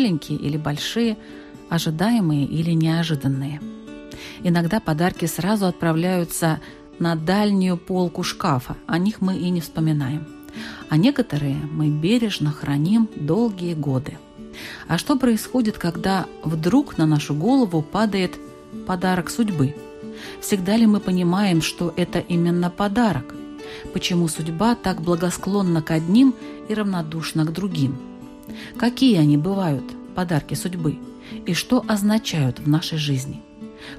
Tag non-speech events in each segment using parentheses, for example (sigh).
Маленькие или большие, ожидаемые или неожиданные. Иногда подарки сразу отправляются на дальнюю полку шкафа, о них мы и не вспоминаем. А некоторые мы бережно храним долгие годы. А что происходит, когда вдруг на нашу голову падает подарок судьбы? Всегда ли мы понимаем, что это именно подарок? Почему судьба так благосклонна к одним и равнодушна к другим. Какие они бывают, подарки судьбы, и что означают в нашей жизни?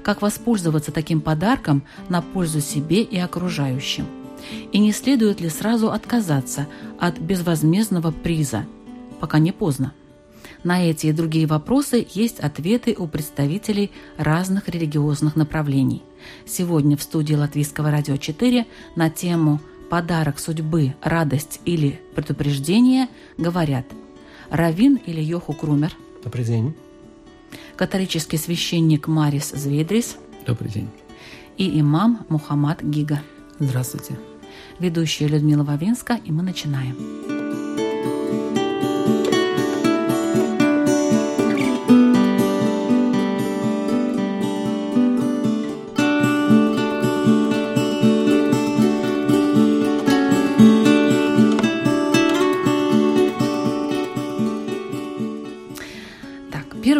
Как воспользоваться таким подарком на пользу себе и окружающим? И не следует ли сразу отказаться от безвозмездного приза, пока не поздно? На эти и другие вопросы есть ответы у представителей разных религиозных направлений. Сегодня в студии Латвийского радио 4 на тему подарок судьбы, радость или предупреждение, говорят Равин или Йоху Крумер. Добрый день. Католический священник Марис Зведрис. Добрый день. И имам Мухаммад Гига. Здравствуйте. Ведущая Людмила Вавинска, и мы начинаем.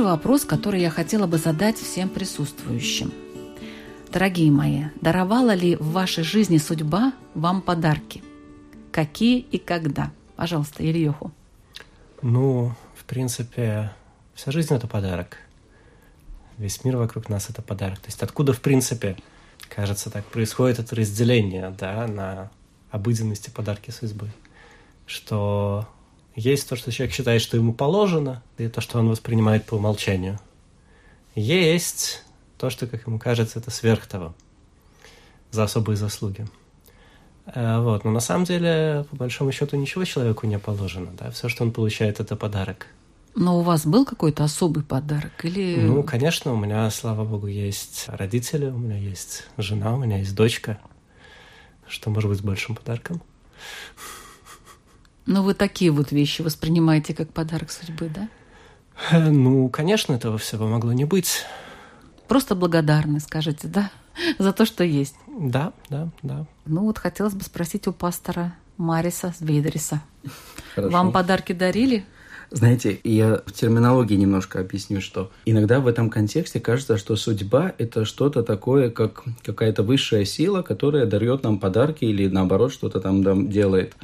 Вопрос, который я хотела бы задать всем присутствующим. Дорогие мои, даровала ли в вашей жизни судьба вам подарки? Какие и когда? Пожалуйста, Ильеху. Ну, в принципе, вся жизнь – это подарок. Весь мир вокруг нас – это подарок. То есть откуда, в принципе, кажется, так происходит это разделение да, на обыденности подарки судьбы? Что есть то, что человек считает, что ему положено, и то, что он воспринимает по умолчанию. Есть то, что, как ему кажется, это сверх того, за особые заслуги. Э, вот. Но на самом деле, по большому счету, ничего человеку не положено. Да? Все, что он получает, это подарок. Но у вас был какой-то особый подарок? Или... Ну, конечно, у меня, слава богу, есть родители, у меня есть жена, у меня есть дочка. Что может быть большим подарком? Но вы такие вот вещи воспринимаете как подарок судьбы, да? Э, ну, конечно, этого всего могло не быть. Просто благодарны, скажете, да? За то, что есть. Да, да, да. Ну вот хотелось бы спросить у пастора Мариса Звейдриса. Вам подарки дарили? Знаете, я в терминологии немножко объясню, что иногда в этом контексте кажется, что судьба — это что-то такое, как какая-то высшая сила, которая дает нам подарки или наоборот что-то там делает.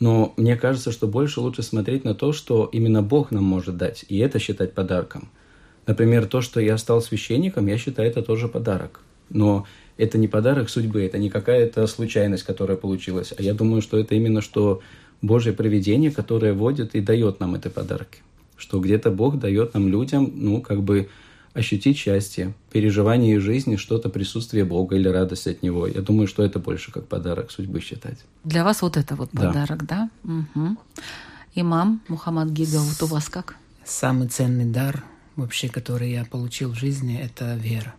Но мне кажется, что больше лучше смотреть на то, что именно Бог нам может дать, и это считать подарком. Например, то, что я стал священником, я считаю, это тоже подарок. Но это не подарок судьбы, это не какая-то случайность, которая получилась. А я думаю, что это именно что Божье провидение, которое вводит и дает нам эти подарки. Что где-то Бог дает нам людям, ну, как бы ощутить счастье, переживание жизни, что-то присутствие Бога или радость от Него. Я думаю, что это больше как подарок судьбы считать. Для вас вот это вот подарок, да? да? Угу. Имам Мухаммад Гига, вот у вас как? Самый ценный дар вообще, который я получил в жизни, это вера.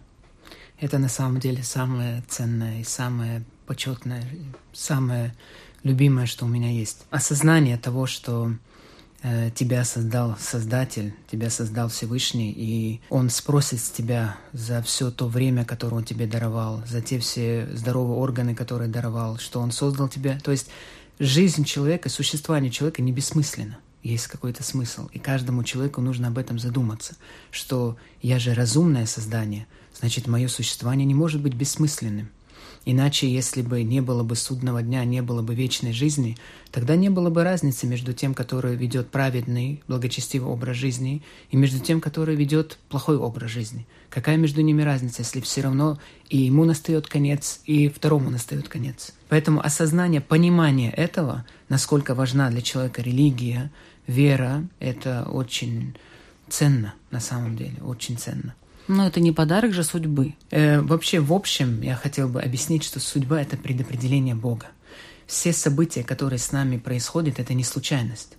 Это на самом деле самое ценное и самое почетное, самое любимое, что у меня есть. Осознание того, что тебя создал Создатель, тебя создал Всевышний, и Он спросит с тебя за все то время, которое Он тебе даровал, за те все здоровые органы, которые даровал, что Он создал тебя. То есть жизнь человека, существование человека не бессмысленно. Есть какой-то смысл. И каждому человеку нужно об этом задуматься, что я же разумное создание, значит, мое существование не может быть бессмысленным. Иначе, если бы не было бы судного дня, не было бы вечной жизни, тогда не было бы разницы между тем, который ведет праведный, благочестивый образ жизни, и между тем, который ведет плохой образ жизни. Какая между ними разница, если все равно и ему настает конец, и второму настает конец? Поэтому осознание, понимание этого, насколько важна для человека религия, вера, это очень ценно на самом деле, очень ценно. Но это не подарок же судьбы. Э, вообще, в общем, я хотел бы объяснить, что судьба – это предопределение Бога. Все события, которые с нами происходят, это не случайность.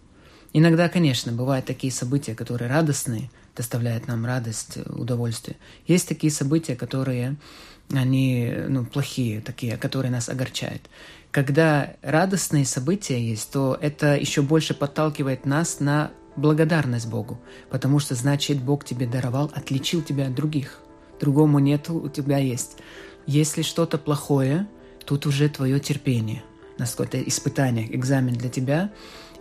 Иногда, конечно, бывают такие события, которые радостные, доставляют нам радость, удовольствие. Есть такие события, которые они ну, плохие, такие, которые нас огорчают. Когда радостные события есть, то это еще больше подталкивает нас на благодарность Богу, потому что значит Бог тебе даровал, отличил тебя от других. Другому нету, у тебя есть. Если что-то плохое, тут уже твое терпение, насколько испытание, экзамен для тебя,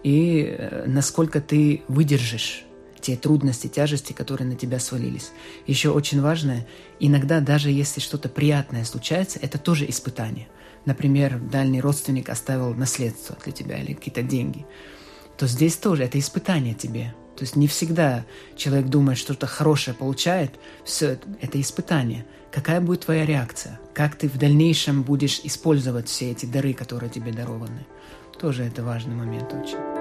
и э, насколько ты выдержишь те трудности, тяжести, которые на тебя свалились. Еще очень важное, иногда даже если что-то приятное случается, это тоже испытание. Например, дальний родственник оставил наследство для тебя или какие-то деньги – то здесь тоже это испытание тебе. То есть не всегда человек думает, что что-то хорошее получает. Все это испытание. Какая будет твоя реакция? Как ты в дальнейшем будешь использовать все эти дары, которые тебе дарованы? Тоже это важный момент очень.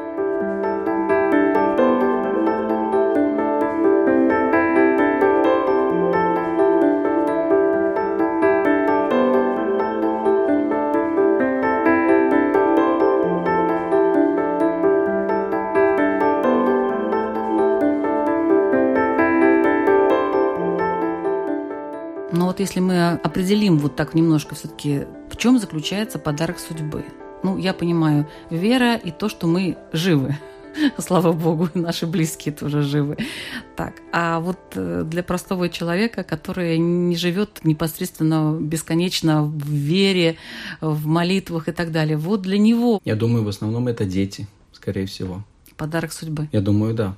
Вот если мы определим вот так немножко все-таки, в чем заключается подарок судьбы? Ну, я понимаю, вера и то, что мы живы. (laughs) Слава Богу, наши близкие тоже живы. Так, а вот э, для простого человека, который не живет непосредственно бесконечно в вере, в молитвах и так далее, вот для него... Я думаю, в основном это дети, скорее всего. Подарок судьбы. Я думаю, да.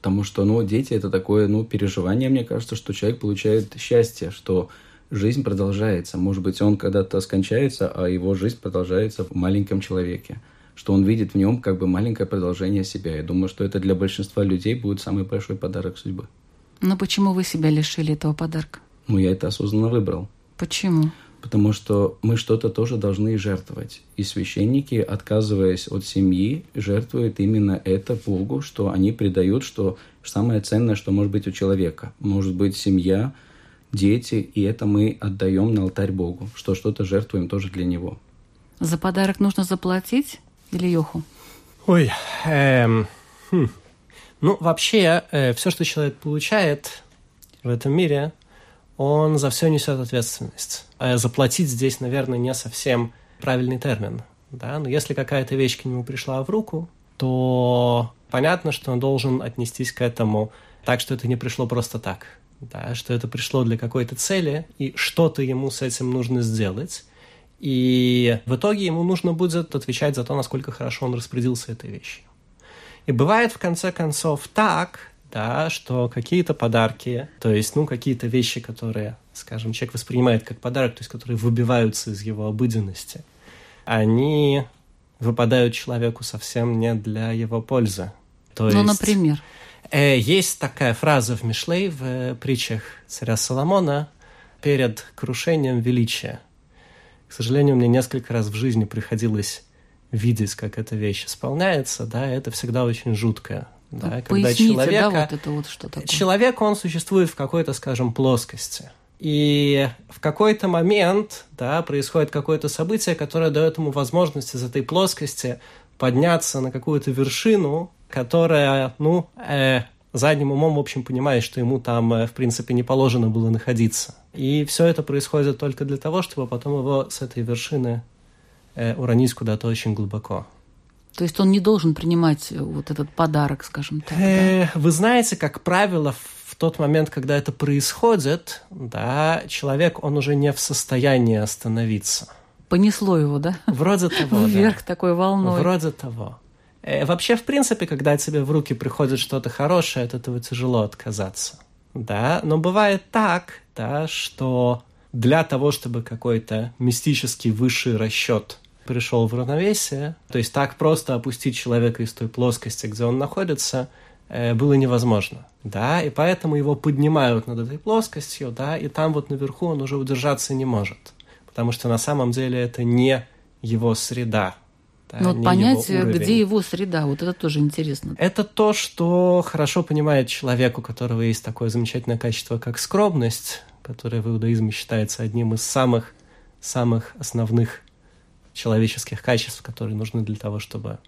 Потому что, ну, дети это такое, ну, переживание, мне кажется, что человек получает счастье, что жизнь продолжается. Может быть, он когда-то скончается, а его жизнь продолжается в маленьком человеке. Что он видит в нем как бы маленькое продолжение себя. Я думаю, что это для большинства людей будет самый большой подарок судьбы. Но почему вы себя лишили этого подарка? Ну, я это осознанно выбрал. Почему? Потому что мы что-то тоже должны жертвовать. И священники, отказываясь от семьи, жертвуют именно это Богу, что они предают, что самое ценное, что может быть у человека. Может быть семья, дети, и это мы отдаем на алтарь Богу, что что-то жертвуем тоже для Него. За подарок нужно заплатить или Йоху? Ой, эм, хм. ну вообще э, все, что человек получает в этом мире, он за все несет ответственность. А заплатить здесь, наверное, не совсем правильный термин. Да? Но если какая-то вещь к нему пришла в руку, то понятно, что он должен отнестись к этому так, что это не пришло просто так. Да? Что это пришло для какой-то цели, и что-то ему с этим нужно сделать. И в итоге ему нужно будет отвечать за то, насколько хорошо он распорядился этой вещью. И бывает, в конце концов, так, да, что какие-то подарки, то есть, ну, какие-то вещи, которые, скажем, человек воспринимает как подарок, то есть, которые выбиваются из его обыденности, они выпадают человеку совсем не для его пользы. То ну, есть, например? Э, есть такая фраза в Мишлей, в э, притчах царя Соломона, перед крушением величия. К сожалению, мне несколько раз в жизни приходилось видеть, как эта вещь исполняется, да, это всегда очень жуткое да, ну, когда человека, да, вот это вот что такое. Человек, он существует в какой-то, скажем, плоскости. И в какой-то момент да, происходит какое-то событие, которое дает ему возможность из этой плоскости подняться на какую-то вершину, которая, ну, э, задним умом, в общем, понимает, что ему там, э, в принципе, не положено было находиться. И все это происходит только для того, чтобы потом его с этой вершины э, уронить куда-то очень глубоко. То есть он не должен принимать э, вот этот подарок, скажем так. Э, да? Вы знаете, как правило, в тот момент, когда это происходит, да, человек, он уже не в состоянии остановиться. Понесло его, да? Вроде (laughs) того, Вверх да. такой волной. Вроде того. Э, вообще, в принципе, когда тебе в руки приходит что-то хорошее, от этого тяжело отказаться. Да, но бывает так, да, что для того, чтобы какой-то мистический высший расчет пришел в равновесие, то есть так просто опустить человека из той плоскости, где он находится, э, было невозможно, да, и поэтому его поднимают над этой плоскостью, да, и там вот наверху он уже удержаться не может, потому что на самом деле это не его среда, да, Но вот понять, его где его среда, вот это тоже интересно. Это то, что хорошо понимает человек, у которого есть такое замечательное качество, как скромность, которое в иудаизме считается одним из самых, самых основных человеческих качеств, которые нужны для того, чтобы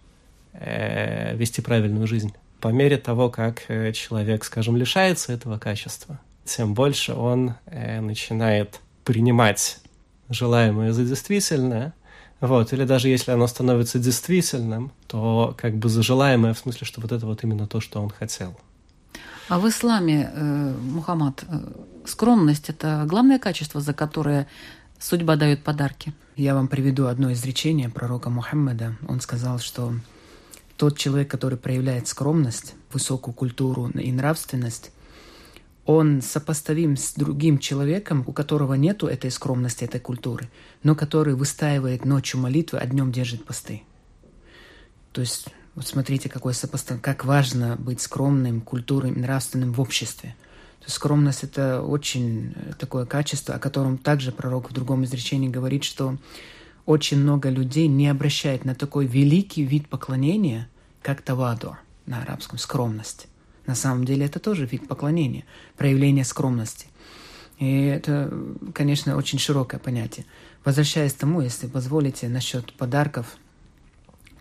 э, вести правильную жизнь. По мере того, как э, человек, скажем, лишается этого качества, тем больше он э, начинает принимать желаемое за действительное, вот, или даже если оно становится действительным, то как бы за желаемое в смысле, что вот это вот именно то, что он хотел. А в исламе, э, Мухаммад, э, скромность – это главное качество, за которое судьба дает подарки? Я вам приведу одно изречение пророка Мухаммеда. Он сказал, что тот человек, который проявляет скромность, высокую культуру и нравственность, он сопоставим с другим человеком, у которого нету этой скромности, этой культуры, но который выстаивает ночью молитвы, а днем держит посты. То есть, вот смотрите, какое сопостав... как важно быть скромным, культурным, нравственным в обществе. То есть скромность – это очень э, такое качество, о котором также пророк в другом изречении говорит, что очень много людей не обращает на такой великий вид поклонения, как тавадо на арабском, скромность. На самом деле это тоже вид поклонения, проявление скромности. И это, конечно, очень широкое понятие. Возвращаясь к тому, если позволите, насчет подарков,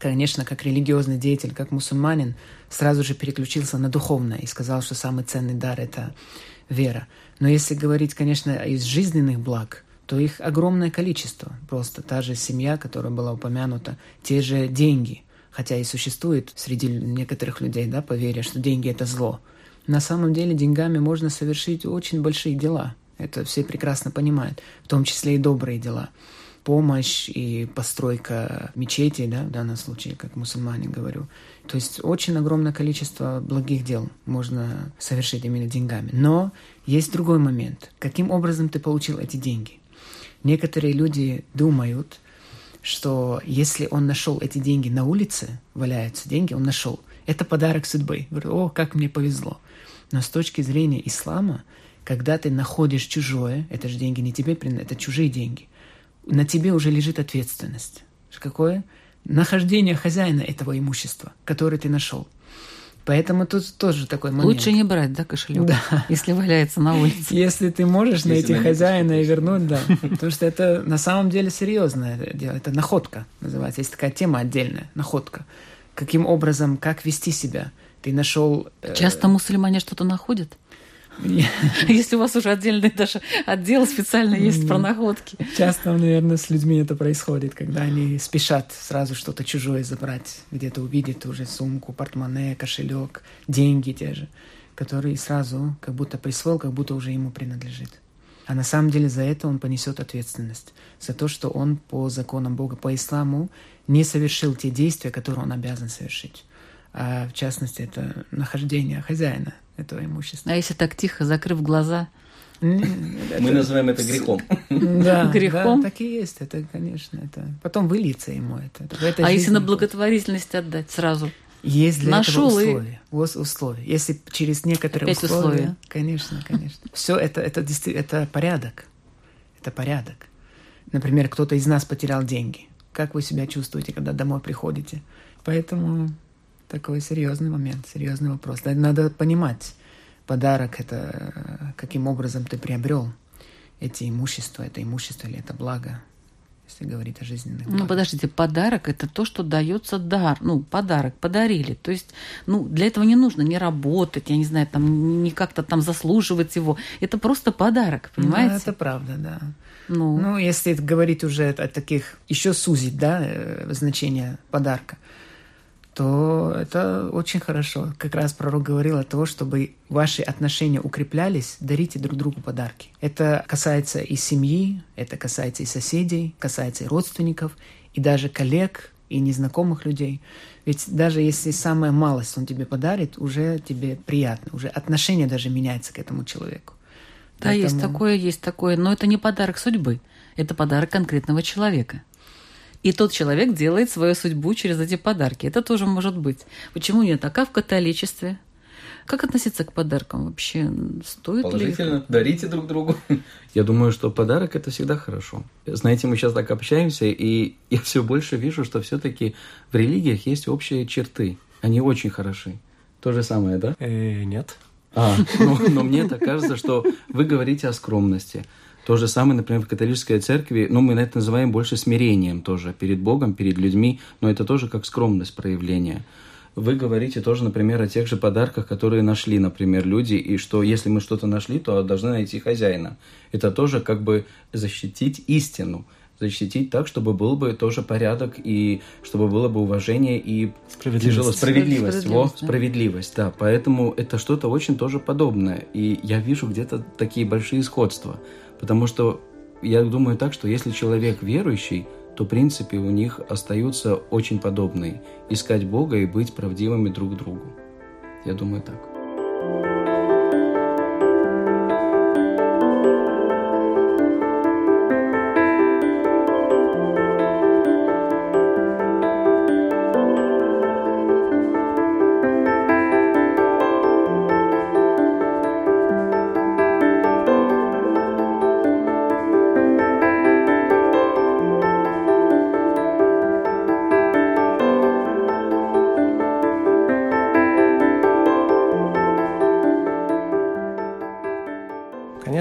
конечно, как религиозный деятель, как мусульманин, сразу же переключился на духовное и сказал, что самый ценный дар – это вера. Но если говорить, конечно, из жизненных благ, то их огромное количество. Просто та же семья, которая была упомянута, те же деньги – хотя и существует среди некоторых людей, да, поверье, что деньги – это зло. На самом деле деньгами можно совершить очень большие дела. Это все прекрасно понимают, в том числе и добрые дела. Помощь и постройка мечетей, да, в данном случае, как мусульмане говорю. То есть очень огромное количество благих дел можно совершить именно деньгами. Но есть другой момент. Каким образом ты получил эти деньги? Некоторые люди думают, что если он нашел эти деньги на улице, валяются деньги, он нашел, это подарок судьбы. Говорю, о, как мне повезло. Но с точки зрения ислама, когда ты находишь чужое, это же деньги не тебе, это чужие деньги, на тебе уже лежит ответственность. Какое? Нахождение хозяина этого имущества, которое ты нашел. Поэтому тут тоже такой момент. Лучше не брать, да, кошелек, да. если валяется на улице. Если ты можешь найти хозяина и вернуть, да. Потому что это на самом деле серьезное дело. Это находка называется. Есть такая тема отдельная, находка. Каким образом, как вести себя? Ты нашел... Э, Часто мусульмане что-то находят? (laughs) Если у вас уже отдельный даже отдел специально есть про находки. Часто, наверное, с людьми это происходит, когда они спешат сразу что-то чужое забрать, где-то увидят уже сумку, портмоне, кошелек, деньги те же, которые сразу как будто присвоил, как будто уже ему принадлежит. А на самом деле за это он понесет ответственность. За то, что он по законам Бога, по исламу не совершил те действия, которые он обязан совершить. А в частности, это нахождение хозяина этого имущества. А если так тихо, закрыв глаза? Мы называем это грехом. Да, грехом. так и есть. Это, конечно, это потом выльется ему это. а если на благотворительность отдать сразу? Есть для Нашел этого условия. И... условия. Если через некоторые условия, условия, конечно, конечно. Все это, это действительно это порядок. Это порядок. Например, кто-то из нас потерял деньги. Как вы себя чувствуете, когда домой приходите? Поэтому такой серьезный момент, серьезный вопрос. Надо понимать, подарок это каким образом ты приобрел эти имущества, это имущество или это благо, если говорить о жизненных Ну, подождите, подарок – это то, что дается дар. Ну, подарок, подарили. То есть, ну, для этого не нужно не работать, я не знаю, там, не как-то там заслуживать его. Это просто подарок, ну, понимаете? Ну, это правда, да. Ну, ну если говорить уже о таких, еще сузить, да, э, значение подарка – то это очень хорошо. Как раз пророк говорил о том, чтобы ваши отношения укреплялись, дарите друг другу подарки. Это касается и семьи, это касается и соседей, касается и родственников, и даже коллег, и незнакомых людей. Ведь даже если самая малость он тебе подарит, уже тебе приятно, уже отношение даже меняется к этому человеку. Да, Поэтому... есть такое, есть такое, но это не подарок судьбы, это подарок конкретного человека. И тот человек делает свою судьбу через эти подарки. Это тоже может быть. Почему нет? А как в католичестве? Как относиться к подаркам вообще? Стоит Положительно. ли? Дарите друг другу. (laughs) Я думаю, что подарок это всегда хорошо. Знаете, мы сейчас так общаемся, и я все больше вижу, что все-таки в религиях есть общие черты. Они очень хороши. То же самое, да? Э, нет. А, но, но мне так кажется, что вы говорите о скромности. То же самое, например, в католической церкви, ну, мы это называем больше смирением тоже перед Богом, перед людьми, но это тоже как скромность проявления. Вы говорите тоже, например, о тех же подарках, которые нашли, например, люди, и что если мы что-то нашли, то должны найти хозяина. Это тоже как бы защитить истину защитить так, чтобы был бы тоже порядок и чтобы было бы уважение и справедливость. Справедливость, во, да. справедливость, да. Поэтому это что-то очень тоже подобное. И я вижу где-то такие большие сходства. Потому что я думаю так, что если человек верующий, то, в принципе, у них остаются очень подобные. Искать Бога и быть правдивыми друг другу. Я думаю так.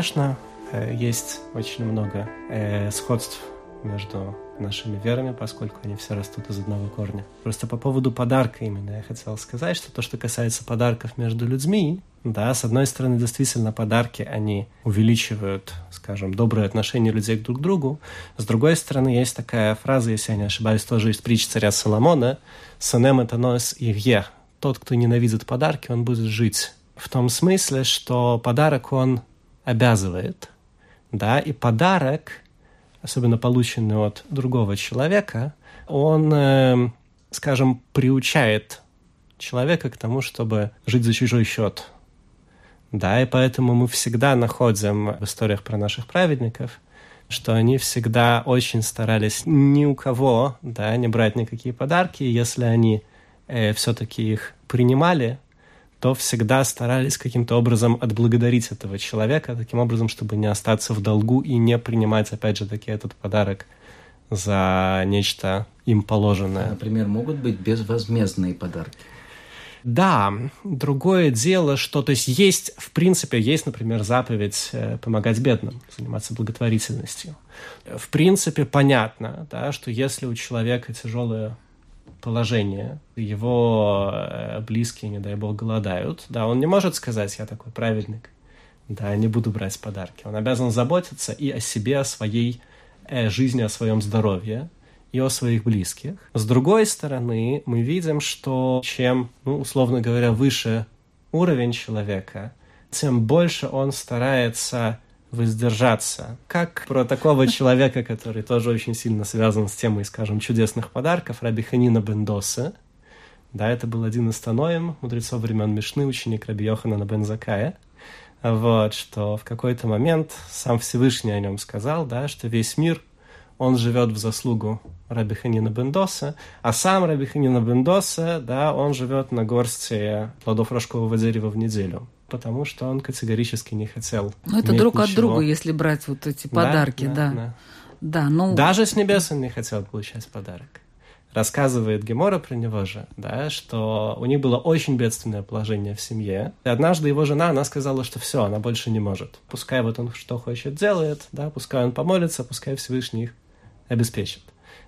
Конечно, э, есть очень много э, сходств между нашими верами, поскольку они все растут из одного корня. Просто по поводу подарка именно я хотел сказать, что то, что касается подарков между людьми, да, с одной стороны, действительно, подарки, они увеличивают, скажем, добрые отношения людей друг к другу. С другой стороны, есть такая фраза, если я не ошибаюсь, тоже из притчи царя Соломона, «Сонем это нос ивье». Тот, кто ненавидит подарки, он будет жить. В том смысле, что подарок, он обязывает, да, и подарок, особенно полученный от другого человека, он, э, скажем, приучает человека к тому, чтобы жить за чужой счет. Да, и поэтому мы всегда находим в историях про наших праведников, что они всегда очень старались ни у кого да, не брать никакие подарки, если они э, все-таки их принимали, то всегда старались каким-то образом отблагодарить этого человека, таким образом, чтобы не остаться в долгу и не принимать, опять же, таки этот подарок за нечто им положенное. Например, могут быть безвозмездные подарки. Да, другое дело, что, то есть есть, в принципе, есть, например, заповедь э, помогать бедным, заниматься благотворительностью. В принципе, понятно, да, что если у человека тяжелое положение, его э, близкие, не дай бог, голодают, да, он не может сказать, я такой праведник, да, не буду брать подарки. Он обязан заботиться и о себе, о своей э, жизни, о своем здоровье, и о своих близких. С другой стороны, мы видим, что чем, ну, условно говоря, выше уровень человека, тем больше он старается воздержаться. Как про такого человека, который тоже очень сильно связан с темой, скажем, чудесных подарков, Раби Ханина Бендоса. Да, это был один из таноем, мудрецов времен Мишны, ученик Раби Йоханана Бен Закая. Вот, что в какой-то момент сам Всевышний о нем сказал, да, что весь мир, он живет в заслугу Раби Ханина Бендоса, а сам Раби Ханина Бендоса, да, он живет на горсти плодов рожкового дерева в неделю потому что он категорически не хотел. Ну, это друг ничего. от друга, если брать вот эти подарки, да. Да, да. да ну... Даже с небес он не хотел получать подарок. Рассказывает Гемора про него же, да, что у них было очень бедственное положение в семье. И однажды его жена, она сказала, что все, она больше не может. Пускай вот он что хочет делает, да, пускай он помолится, пускай Всевышний их обеспечит.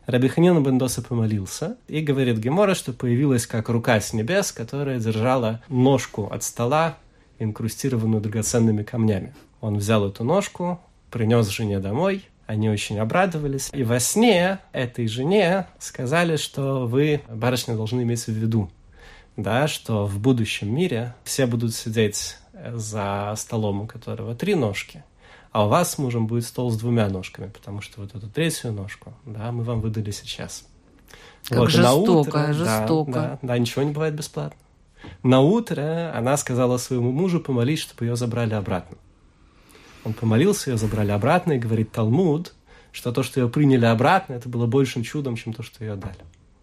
Рабиханин Бендоса помолился и говорит Гемора, что появилась как рука с небес, которая держала ножку от стола инкрустированную драгоценными камнями. Он взял эту ножку, принес жене домой, они очень обрадовались. И во сне этой жене сказали, что вы, барышня, должны иметь в виду, да, что в будущем мире все будут сидеть за столом, у которого три ножки, а у вас с мужем будет стол с двумя ножками, потому что вот эту третью ножку, да, мы вам выдали сейчас. Как вот, жестоко, утро, жестоко. Да, да, да, ничего не бывает бесплатно. На утро она сказала своему мужу помолить, чтобы ее забрали обратно. Он помолился, ее забрали обратно, и говорит Талмуд, что то, что ее приняли обратно, это было большим чудом, чем то, что ее дали.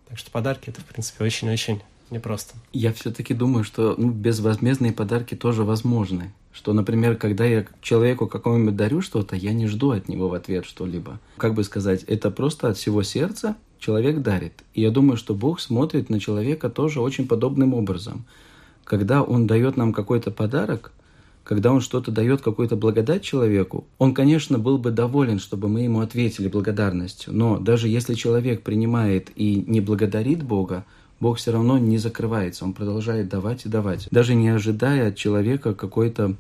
Так что подарки это, в принципе, очень-очень непросто. Я все-таки думаю, что ну, безвозмездные подарки тоже возможны. Что, например, когда я человеку какому-нибудь дарю что-то, я не жду от него в ответ что-либо. Как бы сказать, это просто от всего сердца человек дарит. И я думаю, что Бог смотрит на человека тоже очень подобным образом. Когда Он дает нам какой-то подарок, когда Он что-то дает, какую-то благодать человеку, Он, конечно, был бы доволен, чтобы мы ему ответили благодарностью. Но даже если человек принимает и не благодарит Бога, Бог все равно не закрывается, Он продолжает давать и давать, даже не ожидая от человека какой-то,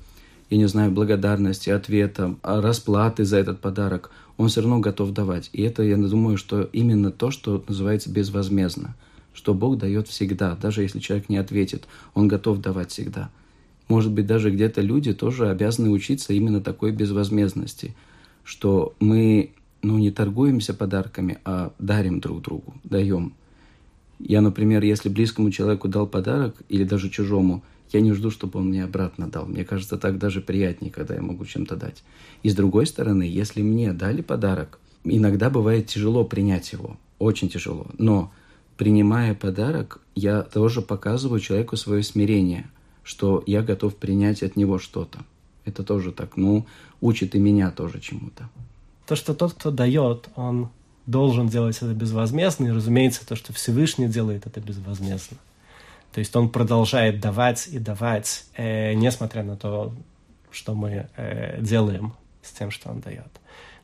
я не знаю, благодарности, ответа, а расплаты за этот подарок. Он все равно готов давать. И это, я думаю, что именно то, что называется безвозмездно, что Бог дает всегда, даже если человек не ответит, Он готов давать всегда. Может быть, даже где-то люди тоже обязаны учиться именно такой безвозмездности, что мы ну, не торгуемся подарками, а дарим друг другу, даем. Я, например, если близкому человеку дал подарок, или даже чужому, я не жду, чтобы он мне обратно дал. Мне кажется, так даже приятнее, когда я могу чем-то дать. И с другой стороны, если мне дали подарок, иногда бывает тяжело принять его, очень тяжело. Но принимая подарок, я тоже показываю человеку свое смирение, что я готов принять от него что-то. Это тоже так, ну, учит и меня тоже чему-то. То, что тот, кто дает, он должен делать это безвозмездно, и, разумеется, то, что Всевышний делает это безвозмездно. То есть он продолжает давать и давать, э, несмотря на то, что мы э, делаем с тем, что он дает.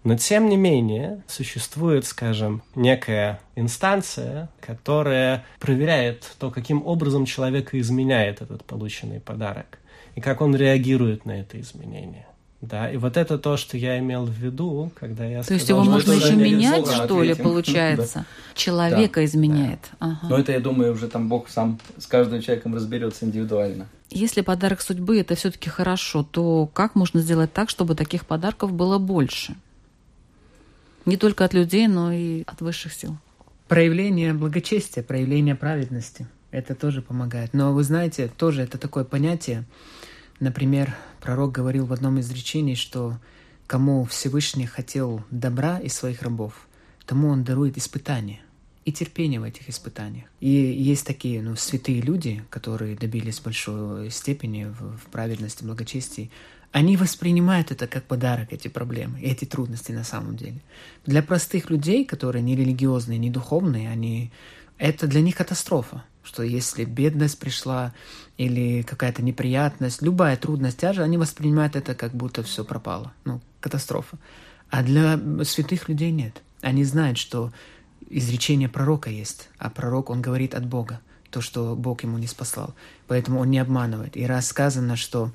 Но тем не менее существует, скажем, некая инстанция, которая проверяет то, каким образом человека изменяет этот полученный подарок и как он реагирует на это изменение. Да, и вот это то, что я имел в виду, когда я То сказал, есть его можно еще менять, что ли, (laughs) получается? да. Человека да, изменяет. Да. Ага. Но это, я думаю, уже там Бог сам с каждым человеком разберется индивидуально. Если подарок судьбы это все-таки хорошо, то как можно сделать так, чтобы таких подарков было больше? Не только от людей, но и от высших сил. Проявление благочестия, проявление праведности. Это тоже помогает. Но вы знаете, тоже это такое понятие, Например, пророк говорил в одном из речений, что кому Всевышний хотел добра из своих рабов, тому он дарует испытания и терпение в этих испытаниях. И есть такие ну, святые люди, которые добились большой степени в, в праведности, благочестии. Они воспринимают это как подарок, эти проблемы, эти трудности на самом деле. Для простых людей, которые не религиозные, не духовные, они, это для них катастрофа что если бедность пришла или какая-то неприятность, любая трудность, тяжесть, они воспринимают это как будто все пропало, ну, катастрофа. А для святых людей нет. Они знают, что изречение пророка есть, а пророк, он говорит от Бога, то, что Бог ему не спасал. Поэтому он не обманывает. И раз сказано, что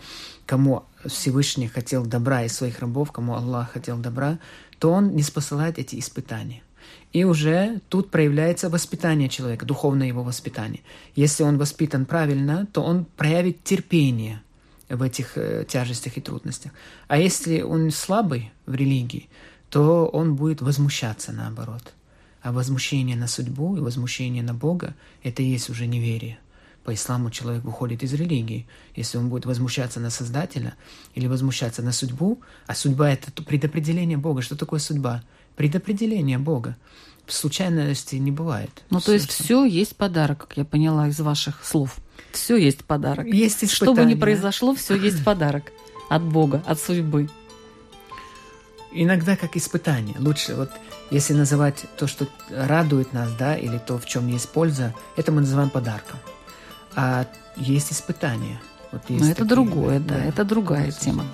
кому Всевышний хотел добра из своих рабов, кому Аллах хотел добра, то он не спосылает эти испытания. И уже тут проявляется воспитание человека, духовное его воспитание. Если он воспитан правильно, то он проявит терпение в этих э, тяжестях и трудностях. А если он слабый в религии, то он будет возмущаться наоборот. А возмущение на судьбу и возмущение на Бога – это и есть уже неверие. По исламу человек выходит из религии. Если он будет возмущаться на Создателя или возмущаться на судьбу, а судьба – это предопределение Бога. Что такое судьба? Предопределение Бога. Случайности не бывает. Ну, то есть все есть подарок, как я поняла из ваших слов. Все есть подарок. Есть испытания. Что бы ни произошло, все есть подарок от Бога, от судьбы. Иногда как испытание. Лучше вот, если называть то, что радует нас, да, или то, в чем есть польза, это мы называем подарком. А есть испытание. Вот есть Но это такие, другое, да, да, это другая тема.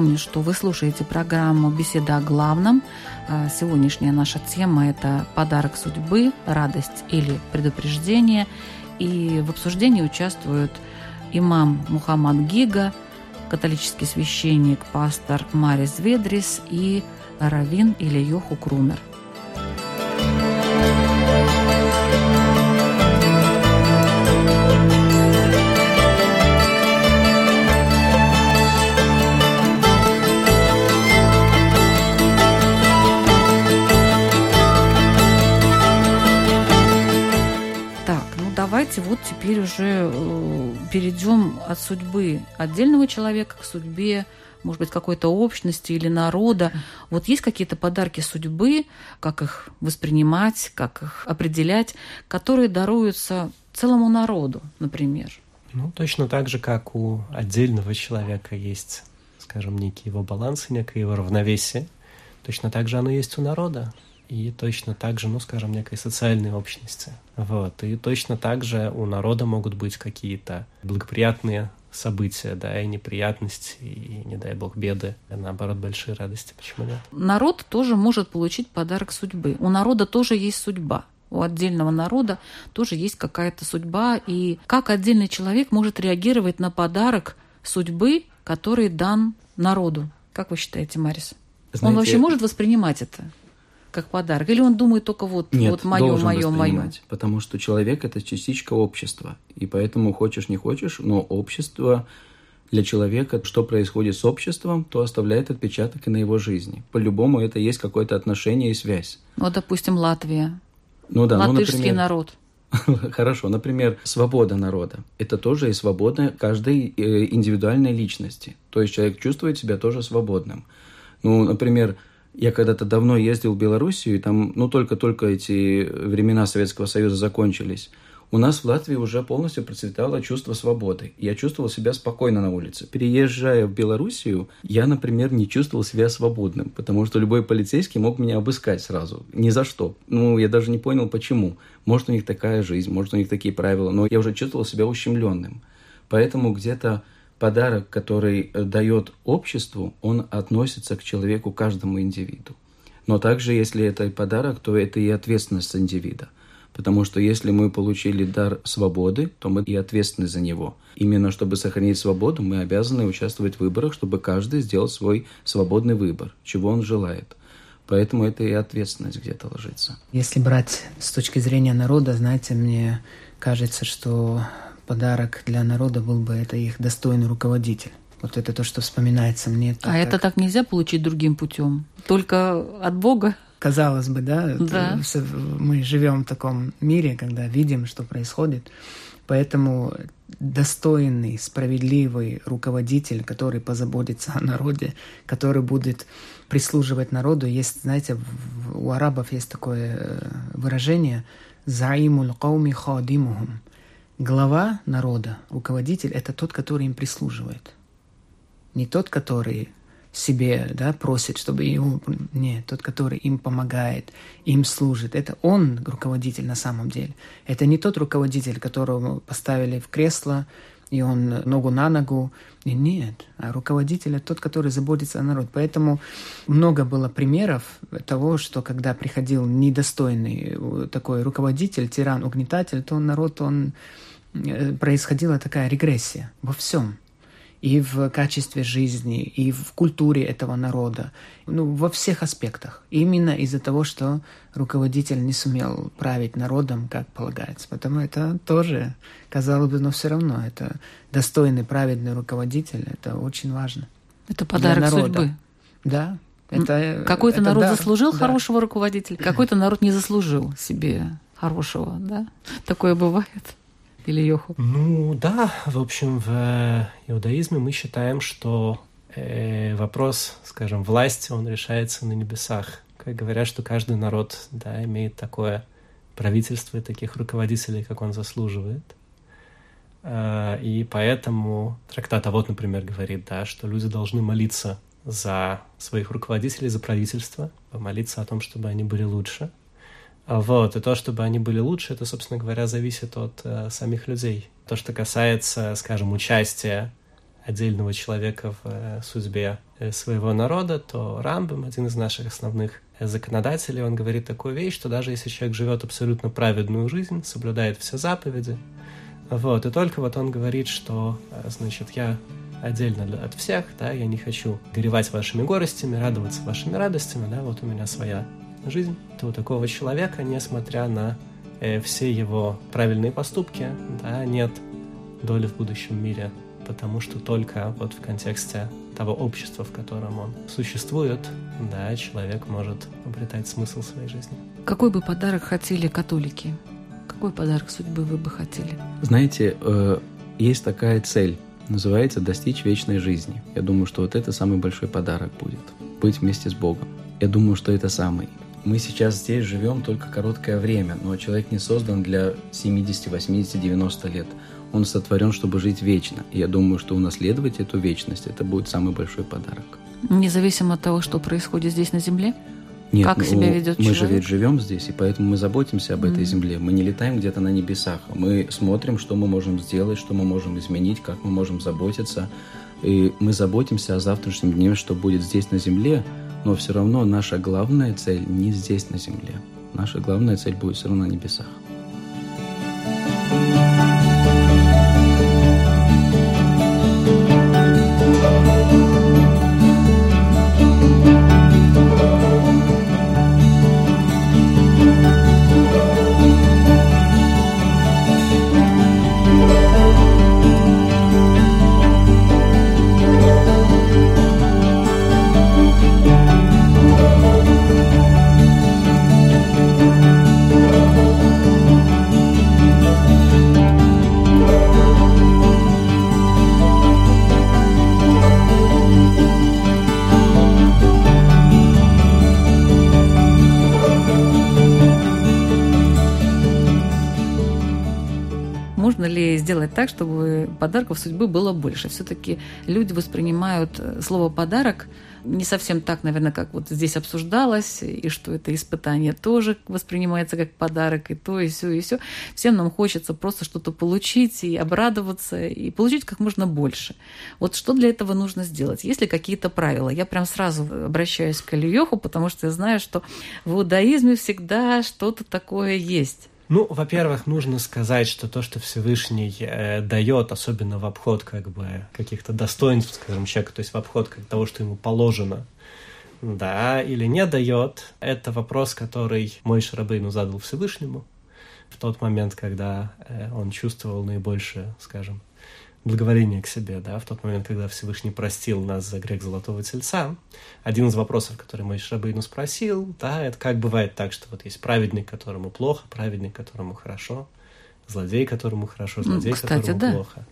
Напомню, что вы слушаете программу «Беседа о главном». А сегодняшняя наша тема – это подарок судьбы, радость или предупреждение. И в обсуждении участвуют имам Мухаммад Гига, католический священник, пастор Марис Ведрис и Равин или Йоху Крумер. Давайте вот теперь уже э, перейдем от судьбы отдельного человека к судьбе, может быть, какой-то общности или народа. Вот есть какие-то подарки судьбы, как их воспринимать, как их определять, которые даруются целому народу, например. Ну, точно так же, как у отдельного человека есть, скажем, некий его баланс и некое его равновесие, точно так же оно есть у народа и точно так же, ну, скажем, некой социальной общности. Вот. И точно так же у народа могут быть какие-то благоприятные события, да, и неприятности, и, не дай бог, беды, а наоборот, большие радости. Почему нет? Народ тоже может получить подарок судьбы. У народа тоже есть судьба. У отдельного народа тоже есть какая-то судьба. И как отдельный человек может реагировать на подарок судьбы, который дан народу? Как вы считаете, Марис? Знаете, Он вообще может воспринимать это? Как подарок? Или он думает только вот, Нет, вот мое, мое, мое? Потому что человек это частичка общества. И поэтому хочешь, не хочешь, но общество для человека, что происходит с обществом, то оставляет отпечаток и на его жизни. По-любому это есть какое-то отношение и связь. Вот, допустим, Латвия. Ну да, ну, Латышский ну, например, народ. (laughs) Хорошо, например, свобода народа. Это тоже и свобода каждой э, индивидуальной личности. То есть человек чувствует себя тоже свободным. Ну, например, я когда-то давно ездил в Белоруссию, и там, ну, только-только эти времена Советского Союза закончились. У нас в Латвии уже полностью процветало чувство свободы. Я чувствовал себя спокойно на улице. Переезжая в Белоруссию, я, например, не чувствовал себя свободным, потому что любой полицейский мог меня обыскать сразу. Ни за что. Ну, я даже не понял, почему. Может, у них такая жизнь, может, у них такие правила, но я уже чувствовал себя ущемленным. Поэтому где-то подарок, который э, дает обществу, он относится к человеку, каждому индивиду. Но также, если это и подарок, то это и ответственность индивида. Потому что если мы получили дар свободы, то мы и ответственны за него. Именно чтобы сохранить свободу, мы обязаны участвовать в выборах, чтобы каждый сделал свой свободный выбор, чего он желает. Поэтому это и ответственность где-то ложится. Если брать с точки зрения народа, знаете, мне кажется, что подарок для народа был бы это их достойный руководитель. Вот это то, что вспоминается мне. А так, это так нельзя получить другим путем? Только от Бога? Казалось бы, да? Да. Мы живем в таком мире, когда видим, что происходит. Поэтому достойный, справедливый руководитель, который позаботится о народе, который будет прислуживать народу. Есть, знаете, у арабов есть такое э, выражение «заимул кауми хадимухум» Глава народа, руководитель – это тот, который им прислуживает. Не тот, который себе да, просит, чтобы ему... Нет, тот, который им помогает, им служит. Это он руководитель на самом деле. Это не тот руководитель, которого поставили в кресло, и он ногу на ногу. И нет, а руководитель – это тот, который заботится о народе. Поэтому много было примеров того, что когда приходил недостойный такой руководитель, тиран, угнетатель, то народ, он происходила такая регрессия во всем. И в качестве жизни, и в культуре этого народа, ну, во всех аспектах. Именно из-за того, что руководитель не сумел править народом, как полагается. Потому это тоже, казалось бы, но все равно, это достойный, праведный руководитель, это очень важно. Это подарок судьбы. Да, это, какой-то народ дар, заслужил да. хорошего руководителя, какой-то народ не заслужил себе хорошего, да? Такое бывает или Йоху? Ну да, в общем, в иудаизме мы считаем, что э, вопрос, скажем, власти, он решается на небесах. Как говорят, что каждый народ да, имеет такое правительство и таких руководителей, как он заслуживает. Э, и поэтому трактат а вот, например, говорит, да, что люди должны молиться за своих руководителей, за правительство, молиться о том, чтобы они были лучше – вот, и то, чтобы они были лучше, это, собственно говоря, зависит от э, самих людей. То, что касается, скажем, участия отдельного человека в э, судьбе э, своего народа, то Рамбам, один из наших основных законодателей, он говорит такую вещь, что даже если человек живет абсолютно праведную жизнь, соблюдает все заповеди, вот, и только вот он говорит, что, э, значит, я отдельно от всех, да, я не хочу горевать вашими горестями, радоваться вашими радостями, да, вот у меня своя жизнь, то у такого человека, несмотря на э, все его правильные поступки, да, нет доли в будущем мире, потому что только вот в контексте того общества, в котором он существует, да, человек может обретать смысл своей жизни. Какой бы подарок хотели католики? Какой подарок судьбы вы бы хотели? Знаете, э, есть такая цель, называется «достичь вечной жизни». Я думаю, что вот это самый большой подарок будет. Быть вместе с Богом. Я думаю, что это самый. Мы сейчас здесь живем только короткое время, но человек не создан для 70, 80, 90 лет. Он сотворен, чтобы жить вечно. И я думаю, что унаследовать эту вечность – это будет самый большой подарок. Независимо от того, что происходит здесь на Земле? Нет, как ну, себя ведет мы человек? же ведь живем здесь, и поэтому мы заботимся об этой Мгм. земле. Мы не летаем где-то на небесах. Мы смотрим, что мы можем сделать, что мы можем изменить, как мы можем заботиться. И мы заботимся о завтрашнем дне, что будет здесь на земле, но все равно наша главная цель не здесь на земле. Наша главная цель будет все равно на небесах. Подарков судьбы было больше? Все-таки люди воспринимают э, слово подарок не совсем так, наверное, как вот здесь обсуждалось, и что это испытание тоже воспринимается как подарок, и то, и все, и все. Всем нам хочется просто что-то получить и обрадоваться, и получить как можно больше. Вот что для этого нужно сделать? Есть ли какие-то правила? Я прям сразу обращаюсь к Ильёху, потому что я знаю, что в иудаизме всегда что-то такое есть. Ну, во-первых, нужно сказать, что то, что Всевышний э, дает, особенно в обход как бы каких-то достоинств, скажем, человека, то есть в обход как того, что ему положено, да, или не дает, это вопрос, который мой Шарабейну задал Всевышнему в тот момент, когда э, он чувствовал наибольшее, скажем, благоволение к себе, да, в тот момент, когда Всевышний простил нас за грех Золотого Тельца. Один из вопросов, который мой Шрабейну спросил, да, это как бывает так, что вот есть праведник, которому плохо, праведник, которому хорошо, злодей, которому хорошо, Ну, злодей, кстати, которому да. плохо.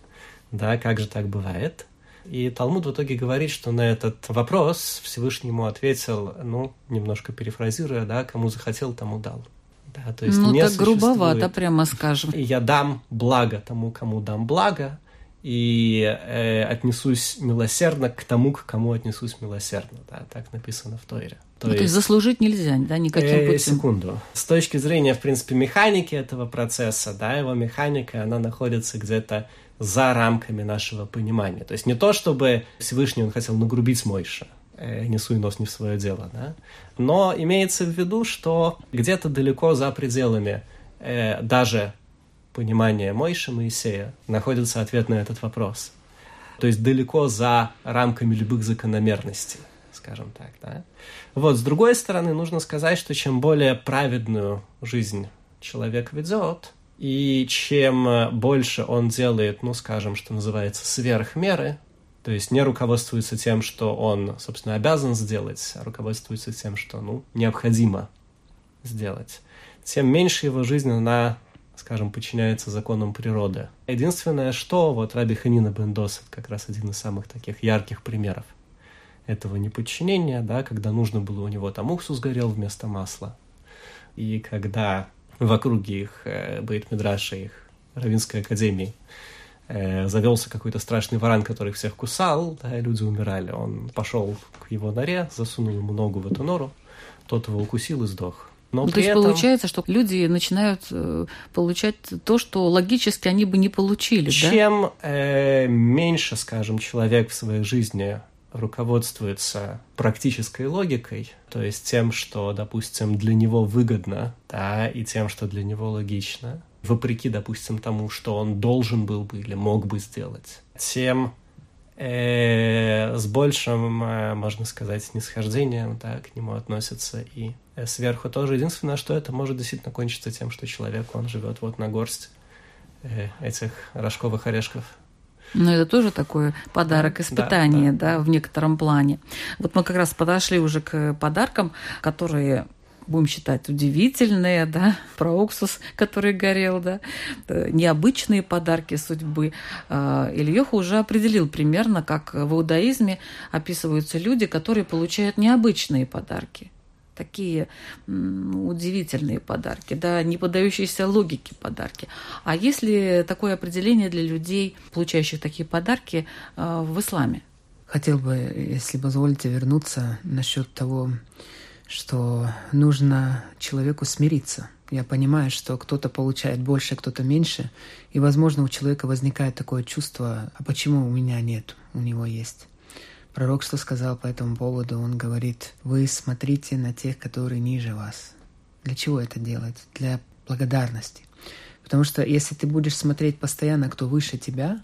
Да, как же так бывает? И Талмуд в итоге говорит, что на этот вопрос Всевышний ему ответил, ну, немножко перефразируя, да, кому захотел, тому дал. Да, то есть ну, не так грубовато, прямо скажем. я дам благо тому, кому дам благо, и э, отнесусь милосердно к тому, к кому отнесусь милосердно. Да, так написано в Торе. То, Ну, то есть заслужить нельзя, да, никаким э, путем. секунду. С точки зрения, в принципе, механики этого процесса, да, его механика, она находится где-то за рамками нашего понимания. То есть не то, чтобы Всевышний он хотел нагрубить Мойша, э, не суй нос не в свое дело, да, но имеется в виду, что где-то далеко за пределами э, даже понимания Мойши Моисея находится ответ на этот вопрос. То есть далеко за рамками любых закономерностей, скажем так, да. Вот, с другой стороны, нужно сказать, что чем более праведную жизнь человек ведет, и чем больше он делает, ну, скажем, что называется, сверх меры, то есть не руководствуется тем, что он, собственно, обязан сделать, а руководствуется тем, что, ну, необходимо сделать, тем меньше его жизнь, она, скажем, подчиняется законам природы. Единственное, что вот Раби Ханина Бендос, это как раз один из самых таких ярких примеров этого неподчинения, да, когда нужно было у него там уксус горел вместо масла, и когда в округе их э, Бейт-Мидраша, их Равинской академии, э, завелся какой-то страшный варан, который всех кусал, да, и люди умирали. Он пошел к его норе, засунул ему ногу в эту нору, тот его укусил и сдох. Но Ну, то есть этом... получается, что люди начинают э, получать то, что логически они бы не получили, да? Чем э, меньше, скажем, человек в своей жизни руководствуется практической логикой, то есть тем, что, допустим, для него выгодно, да, и тем, что для него логично, вопреки, допустим, тому, что он должен был бы или мог бы сделать, тем с большим, э, можно сказать, снисхождением да, к нему относятся и э, сверху тоже. Единственное, что это может действительно кончиться тем, что человек, он живет вот на горсть э, этих рожковых орешков. Но это тоже такой подарок испытания, да, да. да, в некотором плане. Вот мы как раз подошли уже к подаркам, которые будем считать удивительные, да, (laughs) про уксус, который горел, да, э, необычные подарки судьбы. А, Ильёха уже определил примерно, как в иудаизме описываются люди, которые получают необычные подарки такие удивительные подарки, да, не поддающиеся логике подарки. А есть ли такое определение для людей, получающих такие подарки э, в исламе? Хотел бы, если позволите, вернуться насчет того, что нужно человеку смириться. Я понимаю, что кто-то получает больше, кто-то меньше, и, возможно, у человека возникает такое чувство, а почему у меня нет, у него есть. Пророк что сказал по этому поводу? Он говорит, вы смотрите на тех, которые ниже вас. Для чего это делать? Для благодарности. Потому что если ты будешь смотреть постоянно, кто выше тебя,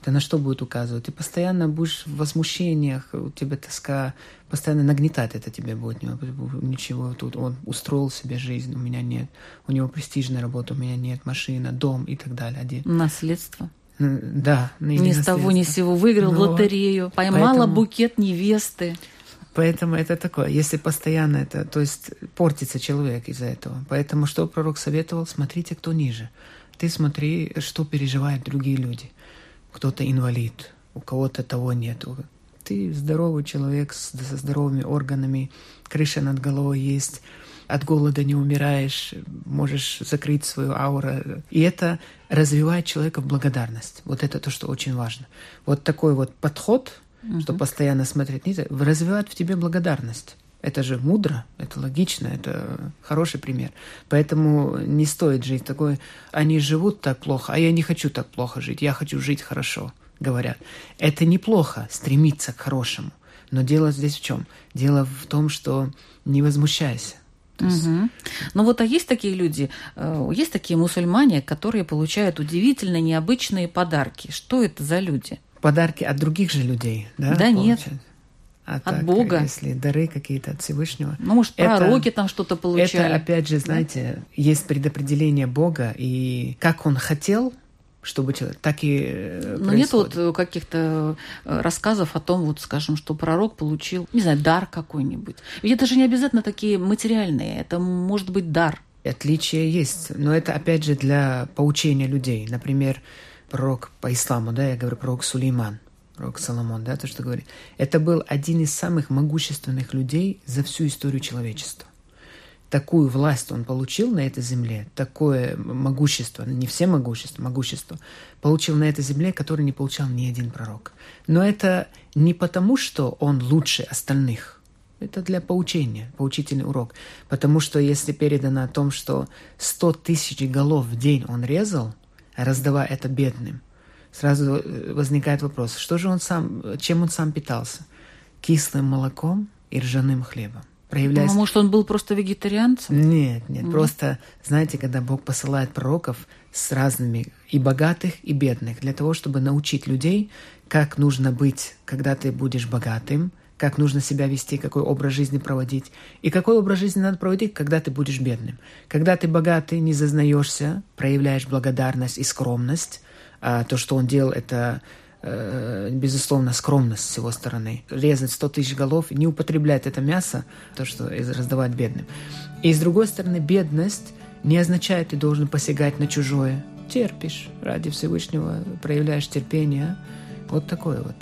это на что будет указывать? Ты постоянно будешь в возмущениях, у тебя тоска, постоянно нагнетать это тебе будет. Ничего, тут он устроил себе жизнь, у меня нет. У него престижная работа, у меня нет, машина, дом и так далее. Один. Наследство. Да. Ни с того ни с сего выиграл Но... лотерею, поймала поэтому... букет невесты. Поэтому это такое, если постоянно это, то есть портится человек из-за этого. Поэтому что пророк советовал? Смотрите, кто ниже. Ты смотри, что переживают другие люди. Кто-то инвалид, у кого-то того нет. Ты здоровый человек со здоровыми органами, крыша над головой есть, от голода не умираешь, можешь закрыть свою ауру. И это развивает человека в благодарность. Вот это то, что очень важно. Вот такой вот подход, угу. что постоянно смотреть нельзя, развивает в тебе благодарность. Это же мудро, это логично, это хороший пример. Поэтому не стоит жить такой, они живут так плохо, а я не хочу так плохо жить, я хочу жить хорошо, говорят. Это неплохо стремиться к хорошему. Но дело здесь в чем? Дело в том, что не возмущайся. Есть... Угу. Ну вот, а есть такие люди, э, есть такие мусульмане, которые получают удивительно необычные подарки. Что это за люди? Подарки от других же людей, да? Да нет. А от так, Бога. Если дары какие-то от Всевышнего. Ну, может, пророки это, там что-то получали. Это, опять же, знаете, да? есть предопределение Бога, и как Он хотел, чтобы человек так и э, Но нет вот э, каких-то э, рассказов о том, вот, скажем, что пророк получил, не знаю, дар какой-нибудь. Ведь это же не обязательно такие материальные, это может быть дар. Отличия есть, но это опять же для поучения людей. Например, пророк по исламу, да, я говорю, пророк Сулейман, пророк Соломон, да, то, что говорит. Это был один из самых могущественных людей за всю историю человечества такую власть он получил на этой земле, такое могущество, не все могущество, могущество, получил на этой земле, которое не получал ни один пророк. Но это не потому, что он лучше остальных. Это для поучения, поучительный урок. Потому что если передано о том, что 100 тысяч голов в день он резал, раздавая это бедным, сразу э, возникает вопрос, что же он сам, чем он сам питался? Кислым молоком и ржаным хлебом проявляясь... Ну, может, он был просто вегетарианцем? Нет, нет. Mm. Просто, знаете, когда Бог посылает пророков с разными и богатых, и бедных, для того, чтобы научить людей, как нужно быть, когда ты будешь богатым, как нужно себя вести, какой образ жизни проводить, и какой образ жизни надо проводить, когда ты будешь бедным. Когда ты богатый, не зазнаешься, проявляешь благодарность и скромность, а то, что он делал, это безусловно, скромность с его стороны. Резать 100 тысяч голов, не употреблять это мясо, то, что раздавать бедным. И с другой стороны, бедность не означает, ты должен посягать на чужое. Терпишь ради Всевышнего, проявляешь терпение. Вот такое вот.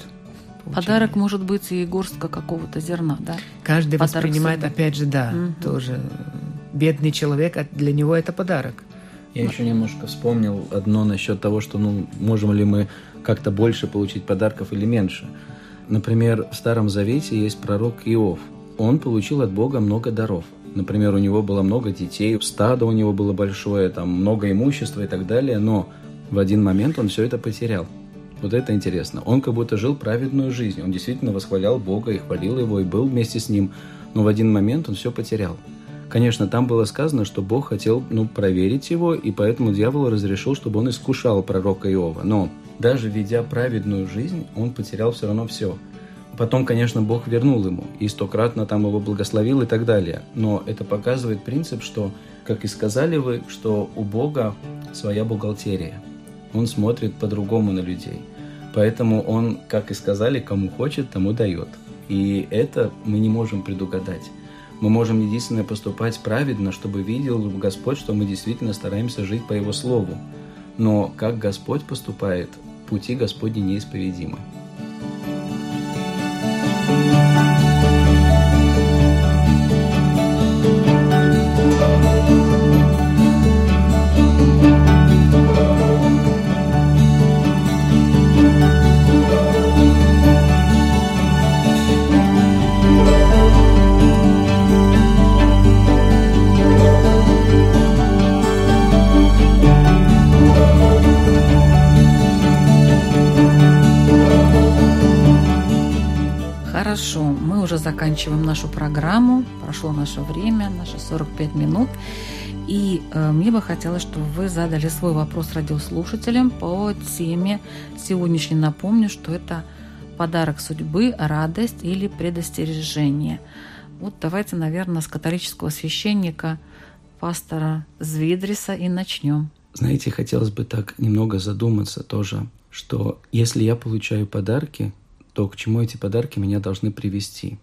Получение. Подарок может быть и горстка какого-то зерна, да? Каждый подарок воспринимает, судьбы. опять же, да, угу. тоже. Бедный человек, а для него это подарок. Я еще немножко вспомнил одно насчет того, что, ну, можем ли мы как-то больше получить подарков или меньше. Например, в Старом Завете есть пророк Иов. Он получил от Бога много даров. Например, у него было много детей, стадо у него было большое, там много имущества и так далее, но в один момент он все это потерял. Вот это интересно. Он как будто жил праведную жизнь. Он действительно восхвалял Бога и хвалил Его, и был вместе с Ним. Но в один момент он все потерял. Конечно, там было сказано, что Бог хотел ну, проверить его, и поэтому дьявол разрешил, чтобы он искушал пророка Иова. Но даже ведя праведную жизнь, он потерял все равно все. Потом, конечно, Бог вернул ему и стократно там его благословил и так далее. Но это показывает принцип, что, как и сказали вы, что у Бога своя бухгалтерия. Он смотрит по-другому на людей. Поэтому он, как и сказали, кому хочет, тому дает. И это мы не можем предугадать. Мы можем единственное поступать праведно, чтобы видел Господь, что мы действительно стараемся жить по Его Слову. Но как Господь поступает, пути Господни неисповедимы. Заканчиваем нашу программу. Прошло наше время, наши 45 минут. И э, мне бы хотелось, чтобы вы задали свой вопрос радиослушателям по теме сегодняшней. Напомню, что это подарок судьбы, радость или предостережение. Вот давайте, наверное, с католического священника пастора Звидриса и начнем. Знаете, хотелось бы так немного задуматься тоже, что если я получаю подарки, то к чему эти подарки меня должны привести?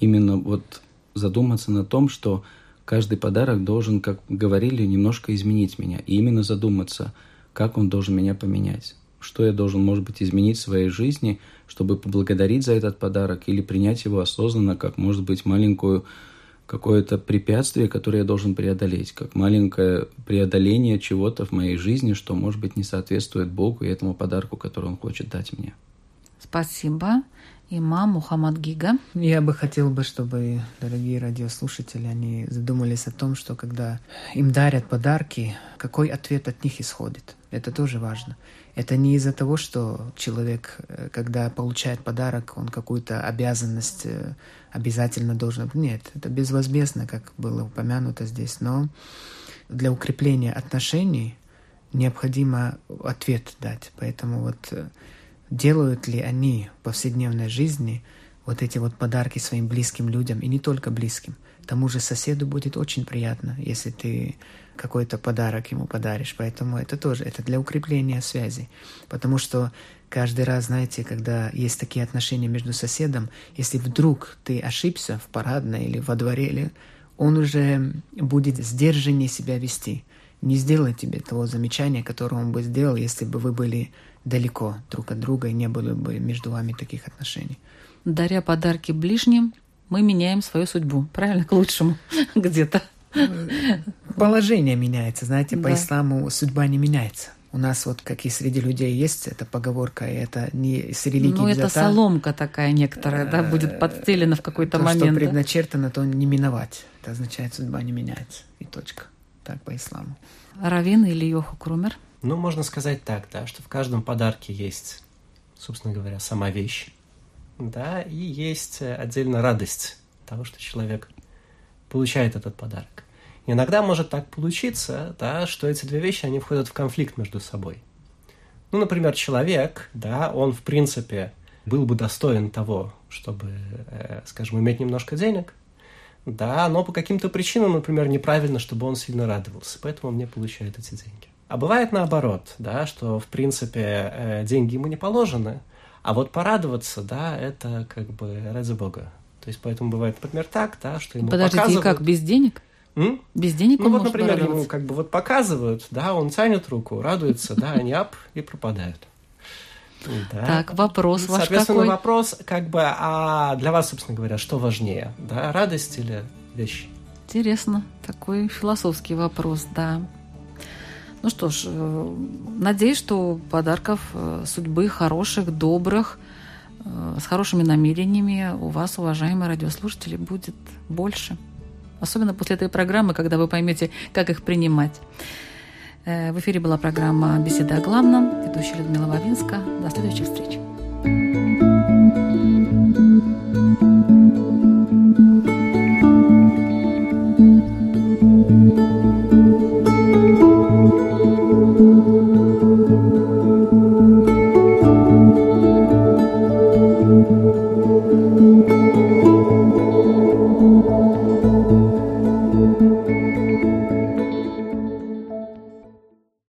Именно вот задуматься на том, что каждый подарок должен, как говорили, немножко изменить меня. И именно задуматься, как он должен меня поменять. Что я должен, может быть, изменить в своей жизни, чтобы поблагодарить за этот подарок или принять его осознанно, как, может быть, маленькую какое-то препятствие, которое я должен преодолеть, как маленькое преодоление чего-то в моей жизни, что, может быть, не соответствует Богу и этому подарку, который Он хочет дать мне. Спасибо имам Мухаммад Гига. Я бы хотел бы, чтобы дорогие радиослушатели, они задумались о том, что когда им дарят подарки, какой ответ от них исходит. Это тоже важно. Это не из-за того, что человек, э, когда получает подарок, он какую-то обязанность э, обязательно должен... Нет, это безвозмездно, как было упомянуто здесь. Но для укрепления отношений необходимо ответ дать. Поэтому вот э, делают ли они в повседневной жизни вот эти вот подарки своим близким людям, и не только близким. Тому же соседу будет очень приятно, если ты какой-то подарок ему подаришь. Поэтому это тоже, это для укрепления связи. Потому что каждый раз, знаете, когда есть такие отношения между соседом, если вдруг ты ошибся в парадной или во дворе, или он уже будет сдержаннее себя вести. Не сделает тебе того замечания, которое он бы сделал, если бы вы были далеко друг от друга и не было бы между вами таких отношений. Даря подарки ближним, мы меняем свою судьбу, правильно, к лучшему (laughs) где-то. Положение меняется, знаете, по да. исламу судьба не меняется. У нас вот, как и среди людей есть эта поговорка, и это не с религией Ну, это соломка такая некоторая, да, будет э, подстелена в какой-то то, момент. что предначертано, то не миновать. Это означает, судьба не меняется. И точка. Так по исламу. Равин или Йоха Крумер? Ну, можно сказать так, да, что в каждом подарке есть, собственно говоря, сама вещь, да, и есть э, отдельно радость того, что человек получает этот подарок. иногда может так получиться, да, что эти две вещи, они входят в конфликт между собой. Ну, например, человек, да, он, в принципе, был бы достоин того, чтобы, э, скажем, иметь немножко денег, да, но по каким-то причинам, например, неправильно, чтобы он сильно радовался, поэтому он не получает эти деньги. А бывает наоборот, да, что, в принципе, э, деньги ему не положены, а вот порадоваться, да, это как бы ради бога. То есть поэтому бывает, например, так, да, что ему Подождите, показывают... и как, без денег? М? Без денег ну, вот, например, ему как бы вот показывают, да, он тянет руку, радуется, да, они ап и пропадают. Да. Так, вопрос ваш Соответственно, какой? вопрос, как бы, а для вас, собственно говоря, что важнее, да, радость или вещь? Интересно, такой философский вопрос, да. Ну что ж, э, надеюсь, что подарков э, судьбы хороших, добрых, э, с хорошими намерениями у вас, уважаемые радиослушатели, будет больше. Особенно после этой программы, когда вы поймете, как их принимать. В эфире была программа «Беседа о главном». Ведущая Людмила Вавинска. До следующих встреч. thank you